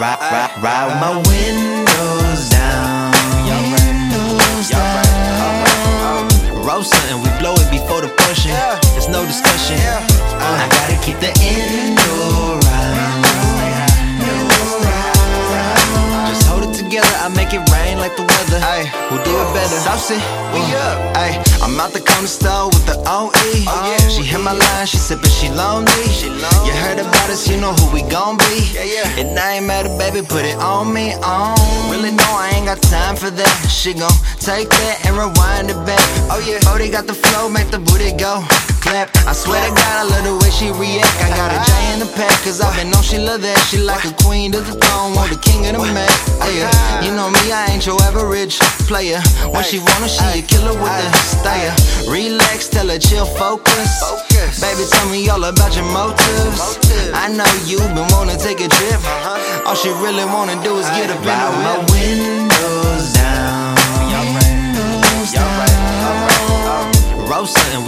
ride, ride, ride with my windows down. Windows down. Roll something, we blow it before the portion. There's no discussion. I gotta keep the indoor round. Just hold it together, I make it rain like the weather. Ay. We'll do it better. Saucy, we Uh. up. Ay, I'm out the corner store with the OE. Oh, yeah. She hit my line, she sippin', she lonely. She lonely. You heard us, you know who we gon' be. Yeah, yeah. And I ain't mad at baby, put it on me, on. Really know I ain't got time for that. She gon' take that and rewind it back. Oh, yeah. Bodie got the flow, make the booty go. Clap. I swear to God, I love the way she react. I got a J in the pack, cause I've been on she love that. She like a queen to the throne, want the king of the Mac. Yeah. You know me, I ain't your average player. When she wanna, she a killer with the stayer. Relax, tell her chill, focus. Baby, tell me all about your motives. I know you been wanna take a trip. All she really wanna do is get up in the my windows down. Windows down. Roll something,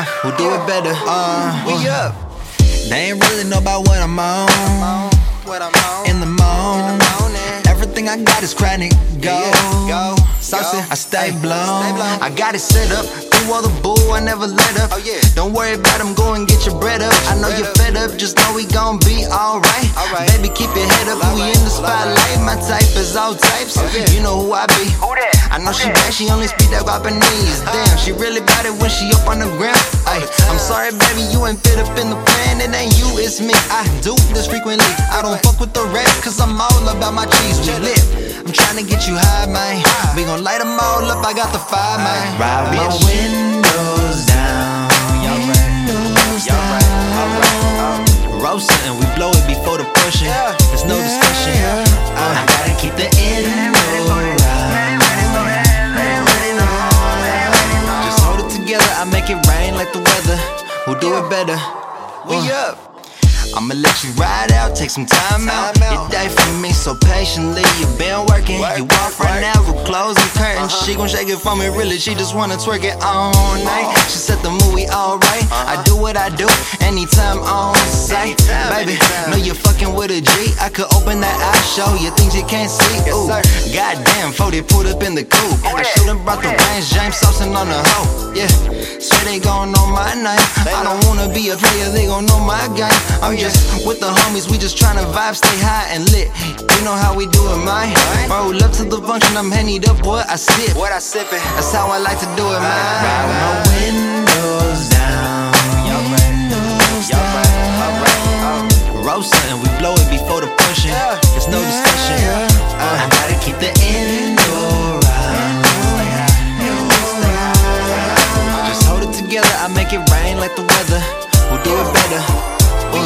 Yeah. we'll do it better. Uh, We up. They ain't really know about what I'm on. What I'm on. In the morning, everything I got is chronic. Go, go, Saucy, go. I stay blown. I got it set up. Through all the bull, I never let up. Oh, yeah. Don't worry about them, go and get your bread up. I know you're fed up, just know we gon' be alright. Alright. Baby, keep your head up, we in the spotlight. My type is all types. You know who I be. Who that? I know she that? bad, she only speak that Japanese. Damn, she really bad it when she up on the ground. Ay, I'm sorry, baby, you ain't fit up in the plan. It ain't you, it's me. I do this frequently. I don't fuck with the rest, cause I'm all about my cheese. We lit. I'm trying to get you high, man. We gon' light them all up, I got the fire, man. Ride with my windows down. Windows down. We blow it before the portion. There's no discussion. I gotta keep the round. Just hold it together, I make it rain like the weather. We'll do it better. We Uh. up. I'ma let you ride out, take some time out. You day for me so patiently. You've been working, Work, you off right now with closing curtains. Uh-huh. She gon' shake it for me, really. She just wanna twerk it all night. She said the movie alright. I do what I do anytime on. Anytime, Baby, know you're fucking with a G. I could open that eye, show you things you can't see. Ooh, goddamn, 40 pulled up in the coupe. I should've brought the range, James Saucin on the hoe. Yeah, swear they gon' know my name. I don't wanna be a player, they gon' know my game. Oh, I'm Oh, just with the homies, we just tryna vibe, stay high and lit. You know how we do it, man. Roll up to the function, I'm hennied up, boy, I sip. What I sippin'? That's how I like to do it, man. With my windows Roll something, we blow it before the portion. There's no discussion. I gotta keep the indoor. Just hold it together, I make it rain like the weather. We'll do it better. We